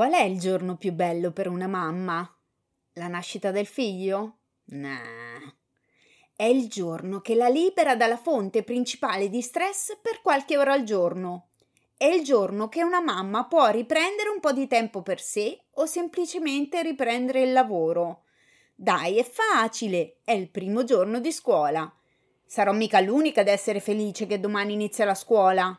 Qual è il giorno più bello per una mamma? La nascita del figlio? Nah. È il giorno che la libera dalla fonte principale di stress per qualche ora al giorno. È il giorno che una mamma può riprendere un po' di tempo per sé o semplicemente riprendere il lavoro. Dai, è facile, è il primo giorno di scuola. Sarò mica l'unica ad essere felice che domani inizia la scuola.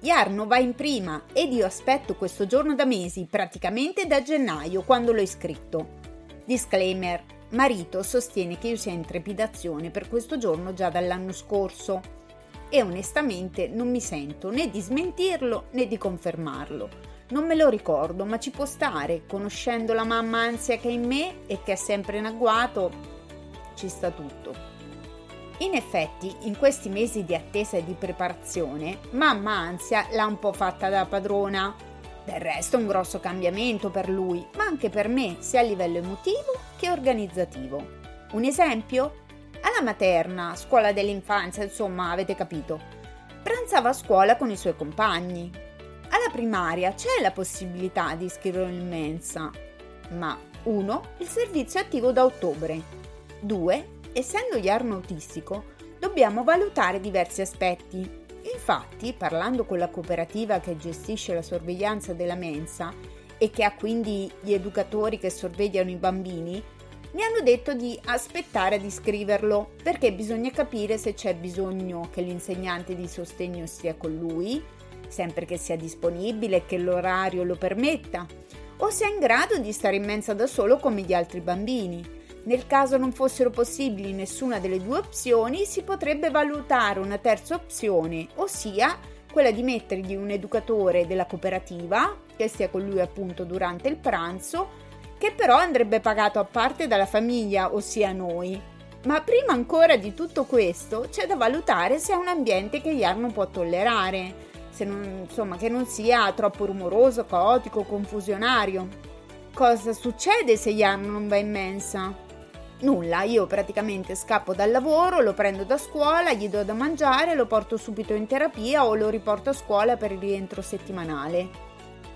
Jarno va in prima ed io aspetto questo giorno da mesi, praticamente da gennaio, quando l'ho iscritto. Disclaimer: marito sostiene che io sia in trepidazione per questo giorno già dall'anno scorso e onestamente non mi sento né di smentirlo né di confermarlo. Non me lo ricordo, ma ci può stare, conoscendo la mamma ansia che è in me e che è sempre in agguato, ci sta tutto. In effetti, in questi mesi di attesa e di preparazione, mamma ansia l'ha un po' fatta da padrona. Del resto è un grosso cambiamento per lui, ma anche per me, sia a livello emotivo che organizzativo. Un esempio? Alla materna, scuola dell'infanzia, insomma, avete capito. Pranzava a scuola con i suoi compagni. Alla primaria c'è la possibilità di iscriverlo in mensa, ma 1. Il servizio è attivo da ottobre. 2 essendo Yarno autistico, dobbiamo valutare diversi aspetti. Infatti, parlando con la cooperativa che gestisce la sorveglianza della mensa e che ha quindi gli educatori che sorvegliano i bambini, mi hanno detto di aspettare ad iscriverlo perché bisogna capire se c'è bisogno che l'insegnante di sostegno sia con lui, sempre che sia disponibile e che l'orario lo permetta, o se è in grado di stare in mensa da solo come gli altri bambini. Nel caso non fossero possibili nessuna delle due opzioni, si potrebbe valutare una terza opzione, ossia quella di mettergli un educatore della cooperativa, che sia con lui appunto durante il pranzo, che però andrebbe pagato a parte dalla famiglia, ossia noi. Ma prima ancora di tutto questo c'è da valutare se è un ambiente che Yarno può tollerare, non, insomma, che non sia troppo rumoroso, caotico, confusionario. Cosa succede se Yarno non va in mensa? Nulla, io praticamente scappo dal lavoro, lo prendo da scuola, gli do da mangiare, lo porto subito in terapia o lo riporto a scuola per il rientro settimanale.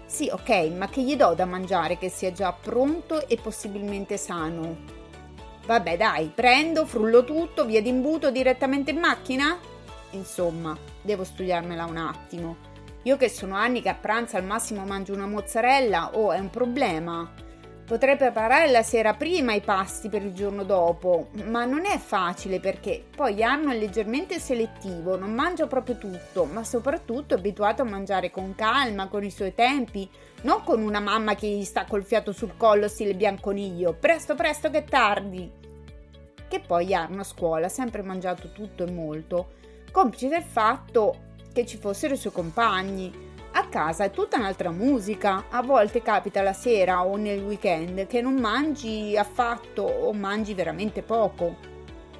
Sì, ok, ma che gli do da mangiare che sia già pronto e possibilmente sano? Vabbè, dai, prendo, frullo tutto, via d'imbuto direttamente in macchina? Insomma, devo studiarmela un attimo. Io che sono anni che a pranzo al massimo mangio una mozzarella, oh, è un problema. Potrei preparare la sera prima i pasti per il giorno dopo, ma non è facile perché poi Anno è leggermente selettivo, non mangia proprio tutto, ma soprattutto è abituato a mangiare con calma, con i suoi tempi, non con una mamma che gli sta col fiato sul collo stile bianconiglio, presto presto che è tardi. Che poi Arno a scuola ha sempre mangiato tutto e molto, complice del fatto che ci fossero i suoi compagni, a casa è tutta un'altra musica. A volte capita la sera o nel weekend che non mangi affatto o mangi veramente poco.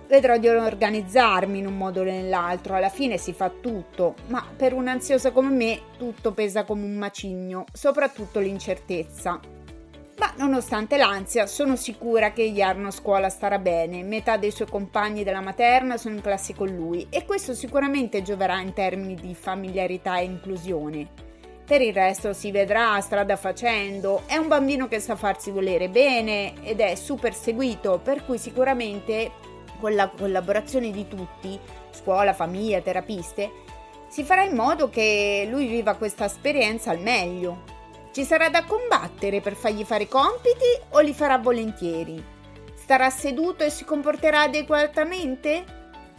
Vedrò di organizzarmi in un modo o nell'altro, alla fine si fa tutto, ma per un'ansiosa come me tutto pesa come un macigno, soprattutto l'incertezza. Ma nonostante l'ansia, sono sicura che Jarno a scuola starà bene. Metà dei suoi compagni della materna sono in classe con lui e questo sicuramente gioverà in termini di familiarità e inclusione. Per il resto si vedrà strada facendo. È un bambino che sa farsi volere bene ed è super seguito, per cui sicuramente con la collaborazione di tutti, scuola, famiglia, terapiste, si farà in modo che lui viva questa esperienza al meglio. Ci sarà da combattere per fargli fare compiti o li farà volentieri? Starà seduto e si comporterà adeguatamente?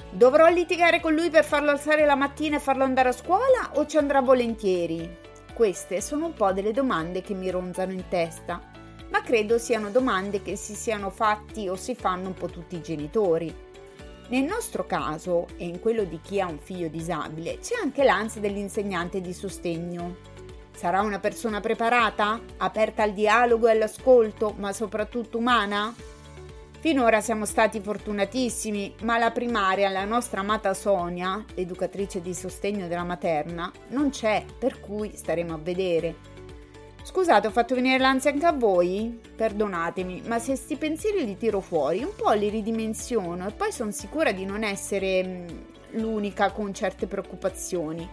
Dovrò litigare con lui per farlo alzare la mattina e farlo andare a scuola o ci andrà volentieri? Queste sono un po' delle domande che mi ronzano in testa, ma credo siano domande che si siano fatti o si fanno un po' tutti i genitori. Nel nostro caso, e in quello di chi ha un figlio disabile, c'è anche l'ansia dell'insegnante di sostegno Sarà una persona preparata? Aperta al dialogo e all'ascolto, ma soprattutto umana? Finora siamo stati fortunatissimi, ma la primaria, la nostra amata Sonia, l'educatrice di sostegno della materna, non c'è, per cui staremo a vedere. Scusate, ho fatto venire l'ansia anche a voi? Perdonatemi, ma se sti pensieri li tiro fuori, un po' li ridimensiono e poi sono sicura di non essere mm, l'unica con certe preoccupazioni.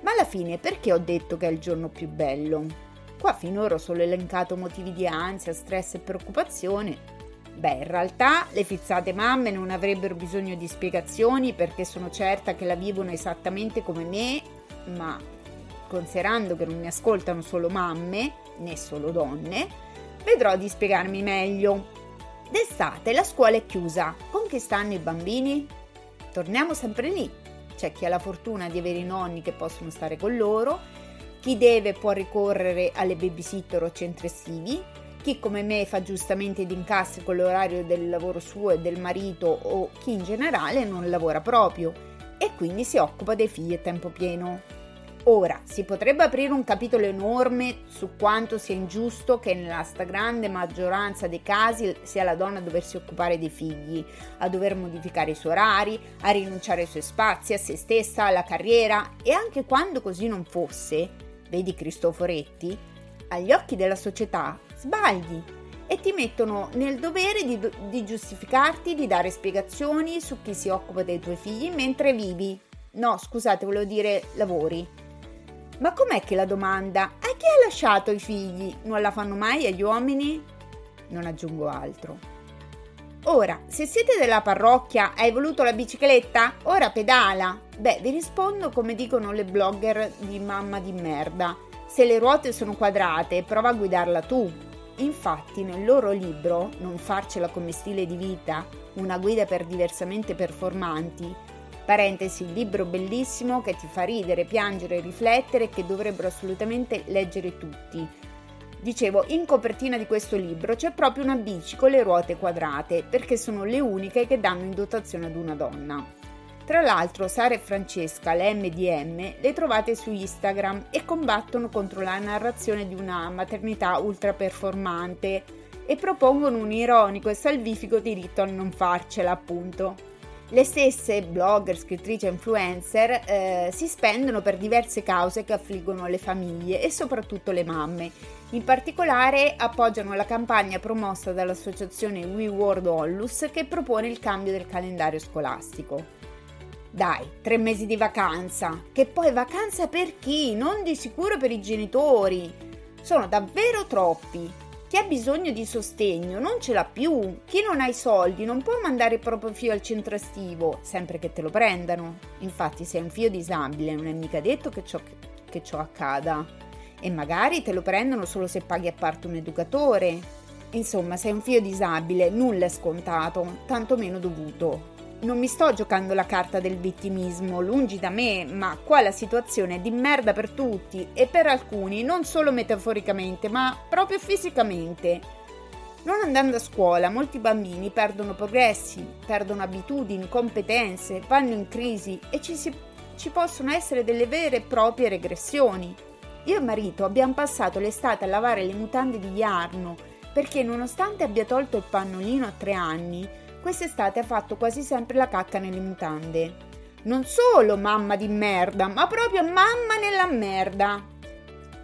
Ma alla fine perché ho detto che è il giorno più bello? Qua finora ho solo elencato motivi di ansia, stress e preoccupazione. Beh, in realtà le fizzate mamme non avrebbero bisogno di spiegazioni perché sono certa che la vivono esattamente come me, ma considerando che non mi ascoltano solo mamme, né solo donne, vedrò di spiegarmi meglio. D'estate la scuola è chiusa. Con chi stanno i bambini? Torniamo sempre lì. C'è chi ha la fortuna di avere i nonni che possono stare con loro, chi deve può ricorrere alle babysitter o centri estivi, chi come me fa giustamente d'incassi con l'orario del lavoro suo e del marito o chi in generale non lavora proprio e quindi si occupa dei figli a tempo pieno. Ora, si potrebbe aprire un capitolo enorme su quanto sia ingiusto che nella stragrande maggioranza dei casi sia la donna a doversi occupare dei figli, a dover modificare i suoi orari, a rinunciare ai suoi spazi, a se stessa, alla carriera e anche quando così non fosse, vedi Cristoforetti, agli occhi della società sbagli e ti mettono nel dovere di, di giustificarti, di dare spiegazioni su chi si occupa dei tuoi figli mentre vivi. No, scusate, volevo dire lavori. Ma com'è che la domanda a chi hai lasciato i figli non la fanno mai agli uomini? Non aggiungo altro. Ora, se siete della parrocchia, hai voluto la bicicletta? Ora pedala. Beh, vi rispondo come dicono le blogger di mamma di merda. Se le ruote sono quadrate, prova a guidarla tu. Infatti, nel loro libro Non farcela come stile di vita, una guida per diversamente performanti, Parentesi, libro bellissimo che ti fa ridere, piangere, riflettere e che dovrebbero assolutamente leggere tutti. Dicevo, in copertina di questo libro c'è proprio una bici con le ruote quadrate, perché sono le uniche che danno in dotazione ad una donna. Tra l'altro Sara e Francesca, le MDM, le trovate su Instagram e combattono contro la narrazione di una maternità ultra performante e propongono un ironico e salvifico diritto a non farcela, appunto. Le stesse blogger, scrittrici e influencer eh, si spendono per diverse cause che affliggono le famiglie e soprattutto le mamme. In particolare appoggiano la campagna promossa dall'associazione We World Ollus che propone il cambio del calendario scolastico. Dai, tre mesi di vacanza, che poi vacanza per chi? Non di sicuro per i genitori. Sono davvero troppi. Chi ha bisogno di sostegno non ce l'ha più. Chi non ha i soldi non può mandare il proprio figlio al centro estivo, sempre che te lo prendano. Infatti, se hai un figlio disabile, non è mica detto che ciò, che ciò accada. E magari te lo prendono solo se paghi a parte un educatore. Insomma, se hai un figlio disabile, nulla è scontato, tantomeno dovuto. Non mi sto giocando la carta del vittimismo, lungi da me, ma qua la situazione è di merda per tutti e per alcuni non solo metaforicamente, ma proprio fisicamente. Non andando a scuola, molti bambini perdono progressi, perdono abitudini, competenze, vanno in crisi e ci, si, ci possono essere delle vere e proprie regressioni. Io e marito abbiamo passato l'estate a lavare le mutande di Jarno perché nonostante abbia tolto il pannolino a tre anni, quest'estate ha fatto quasi sempre la cacca nelle mutande. Non solo mamma di merda, ma proprio mamma nella merda.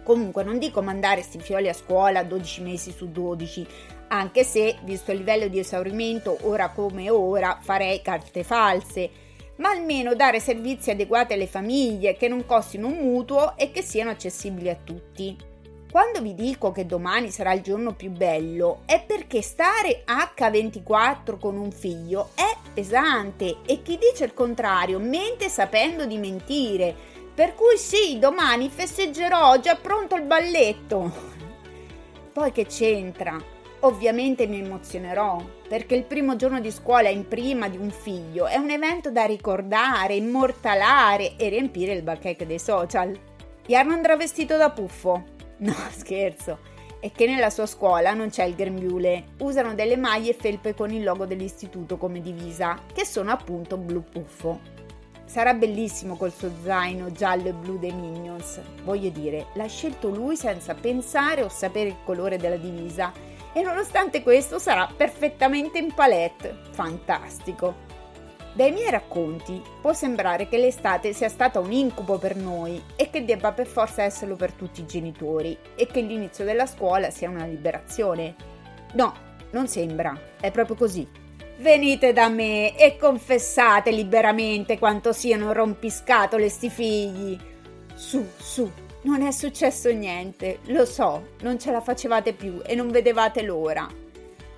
Comunque non dico mandare sti fioli a scuola 12 mesi su 12, anche se, visto il livello di esaurimento ora come ora, farei carte false, ma almeno dare servizi adeguati alle famiglie che non costino un mutuo e che siano accessibili a tutti. Quando vi dico che domani sarà il giorno più bello è perché stare H24 con un figlio è pesante e chi dice il contrario mente sapendo di mentire. Per cui sì, domani festeggerò, già pronto il balletto. Poi che c'entra? Ovviamente mi emozionerò, perché il primo giorno di scuola in prima di un figlio è un evento da ricordare, immortalare e riempire il bacheche dei social. Jarno andrà vestito da puffo, No, scherzo. È che nella sua scuola non c'è il grembiule. Usano delle maglie felpe con il logo dell'istituto come divisa, che sono appunto blu puffo. Sarà bellissimo col suo zaino giallo e blu dei Minions. Voglio dire, l'ha scelto lui senza pensare o sapere il colore della divisa e nonostante questo sarà perfettamente in palette. Fantastico! Dai miei racconti può sembrare che l'estate sia stata un incubo per noi e che debba per forza esserlo per tutti i genitori e che l'inizio della scuola sia una liberazione. No, non sembra, è proprio così. Venite da me e confessate liberamente quanto siano rompiscatole sti figli. Su, su, non è successo niente, lo so, non ce la facevate più e non vedevate l'ora.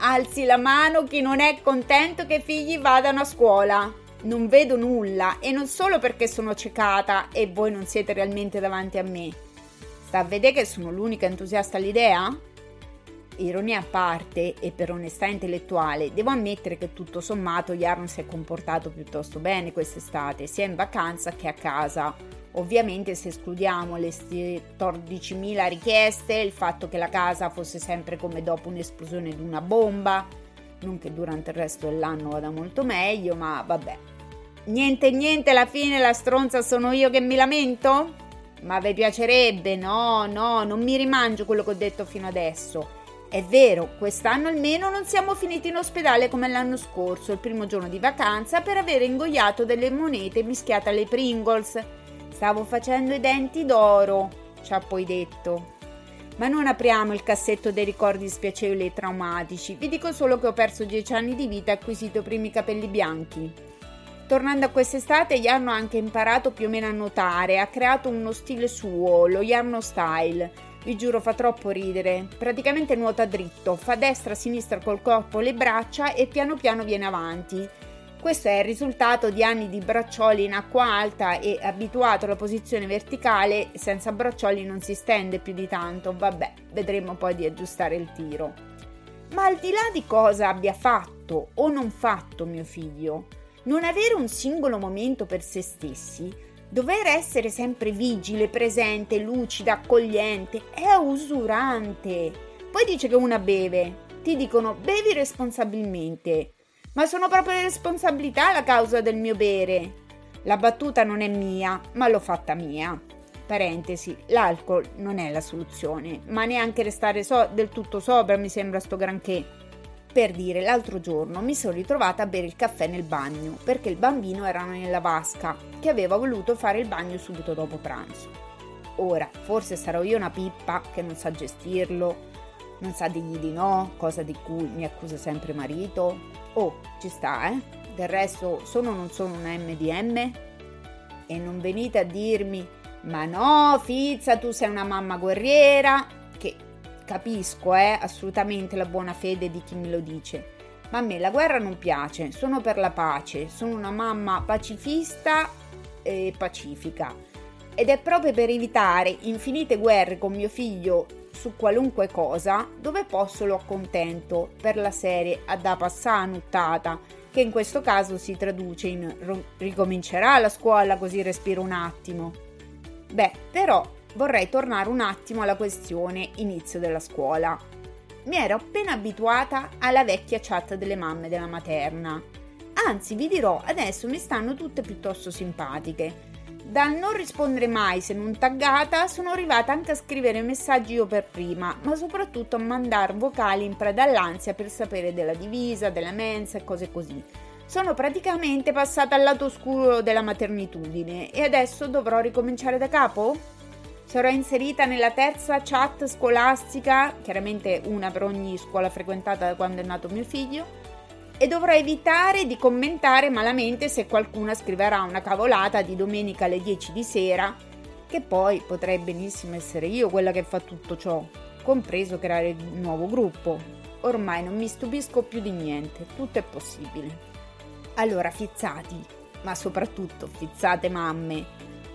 Alzi la mano chi non è contento che i figli vadano a scuola. Non vedo nulla e non solo perché sono ciecata e voi non siete realmente davanti a me. Sta a vedere che sono l'unica entusiasta all'idea? Ironia a parte e per onestà intellettuale, devo ammettere che tutto sommato Jarno si è comportato piuttosto bene quest'estate, sia in vacanza che a casa. Ovviamente se escludiamo le 14.000 richieste, il fatto che la casa fosse sempre come dopo un'esplosione di una bomba, non che durante il resto dell'anno vada molto meglio, ma vabbè. Niente niente, alla fine la stronza sono io che mi lamento? Ma vi piacerebbe? No, no, non mi rimangio quello che ho detto fino adesso. È vero, quest'anno almeno non siamo finiti in ospedale come l'anno scorso, il primo giorno di vacanza, per aver ingoiato delle monete mischiate alle Pringles. Stavo facendo i denti d'oro, ci ha poi detto. Ma non apriamo il cassetto dei ricordi spiacevoli e traumatici. Vi dico solo che ho perso dieci anni di vita e acquisito i primi capelli bianchi. Tornando a quest'estate, Jarno ha anche imparato più o meno a nuotare, ha creato uno stile suo, lo Jarno Style vi giuro, fa troppo ridere. Praticamente nuota dritto, fa destra-sinistra col corpo le braccia e piano piano viene avanti. Questo è il risultato di anni di braccioli in acqua alta e abituato alla posizione verticale, senza braccioli non si stende più di tanto. Vabbè, vedremo poi di aggiustare il tiro. Ma al di là di cosa abbia fatto o non fatto mio figlio, non avere un singolo momento per se stessi Dover essere sempre vigile, presente, lucida, accogliente è usurante. Poi dice che una beve. Ti dicono bevi responsabilmente. Ma sono proprio le responsabilità la causa del mio bere. La battuta non è mia, ma l'ho fatta mia. Parentesi, l'alcol non è la soluzione, ma neanche restare so- del tutto sopra mi sembra sto granché. Per dire, l'altro giorno mi sono ritrovata a bere il caffè nel bagno perché il bambino era nella vasca che aveva voluto fare il bagno subito dopo pranzo. Ora, forse sarò io una pippa che non sa gestirlo, non sa dirgli di no, cosa di cui mi accusa sempre marito. Oh, ci sta, eh? Del resto sono o non sono una MDM? E non venite a dirmi, ma no, Fizza, tu sei una mamma guerriera, che Capisco, eh, assolutamente la buona fede di chi me lo dice. Ma a me la guerra non piace, sono per la pace, sono una mamma pacifista e pacifica. Ed è proprio per evitare infinite guerre con mio figlio su qualunque cosa dove posso lo accontento per la serie a da passare nuttata che in questo caso si traduce in ricomincerà la scuola così respiro un attimo. Beh, però vorrei tornare un attimo alla questione inizio della scuola. Mi ero appena abituata alla vecchia chat delle mamme della materna. Anzi, vi dirò, adesso mi stanno tutte piuttosto simpatiche. Dal non rispondere mai se non taggata, sono arrivata anche a scrivere messaggi io per prima, ma soprattutto a mandare vocali in preda all'ansia per sapere della divisa, della mensa e cose così. Sono praticamente passata al lato oscuro della maternitudine e adesso dovrò ricominciare da capo? Sarò inserita nella terza chat scolastica, chiaramente una per ogni scuola frequentata da quando è nato mio figlio, e dovrò evitare di commentare malamente se qualcuno scriverà una cavolata di domenica alle 10 di sera, che poi potrei benissimo essere io quella che fa tutto ciò, compreso creare un nuovo gruppo. Ormai non mi stupisco più di niente, tutto è possibile. Allora, fizzati, ma soprattutto fizzate mamme,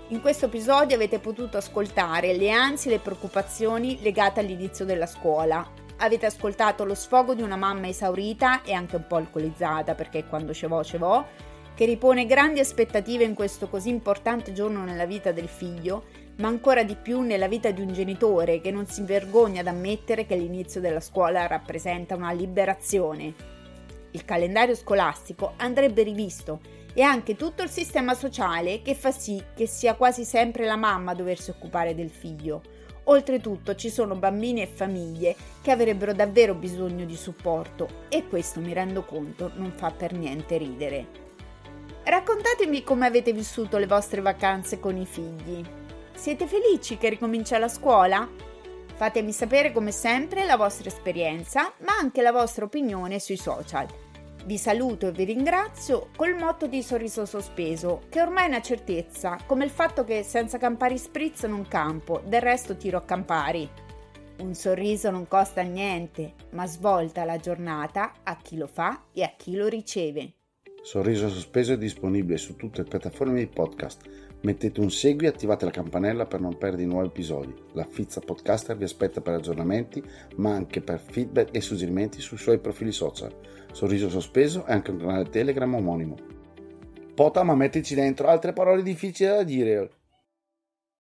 in questo episodio avete potuto ascoltare le ansie e le preoccupazioni legate all'inizio della scuola. Avete ascoltato lo sfogo di una mamma esaurita e anche un po' alcolizzata, perché quando ce vo ce vo, che ripone grandi aspettative in questo così importante giorno nella vita del figlio, ma ancora di più nella vita di un genitore che non si vergogna ad ammettere che l'inizio della scuola rappresenta una liberazione. Il calendario scolastico andrebbe rivisto e anche tutto il sistema sociale che fa sì che sia quasi sempre la mamma a doversi occupare del figlio. Oltretutto ci sono bambini e famiglie che avrebbero davvero bisogno di supporto e questo mi rendo conto non fa per niente ridere. Raccontatemi come avete vissuto le vostre vacanze con i figli. Siete felici che ricomincia la scuola? Fatemi sapere come sempre la vostra esperienza, ma anche la vostra opinione sui social. Vi saluto e vi ringrazio col motto di sorriso sospeso, che ormai è una certezza, come il fatto che senza campari spritz non campo, del resto tiro a campari. Un sorriso non costa niente, ma svolta la giornata a chi lo fa e a chi lo riceve. Sorriso sospeso è disponibile su tutte le piattaforme di podcast Mettete un segui e attivate la campanella per non perdere nuovi episodi. La Fizza Podcaster vi aspetta per aggiornamenti, ma anche per feedback e suggerimenti sui suoi profili social. Sorriso Sospeso e anche un canale Telegram omonimo. Pota, ma mettici dentro altre parole difficili da dire.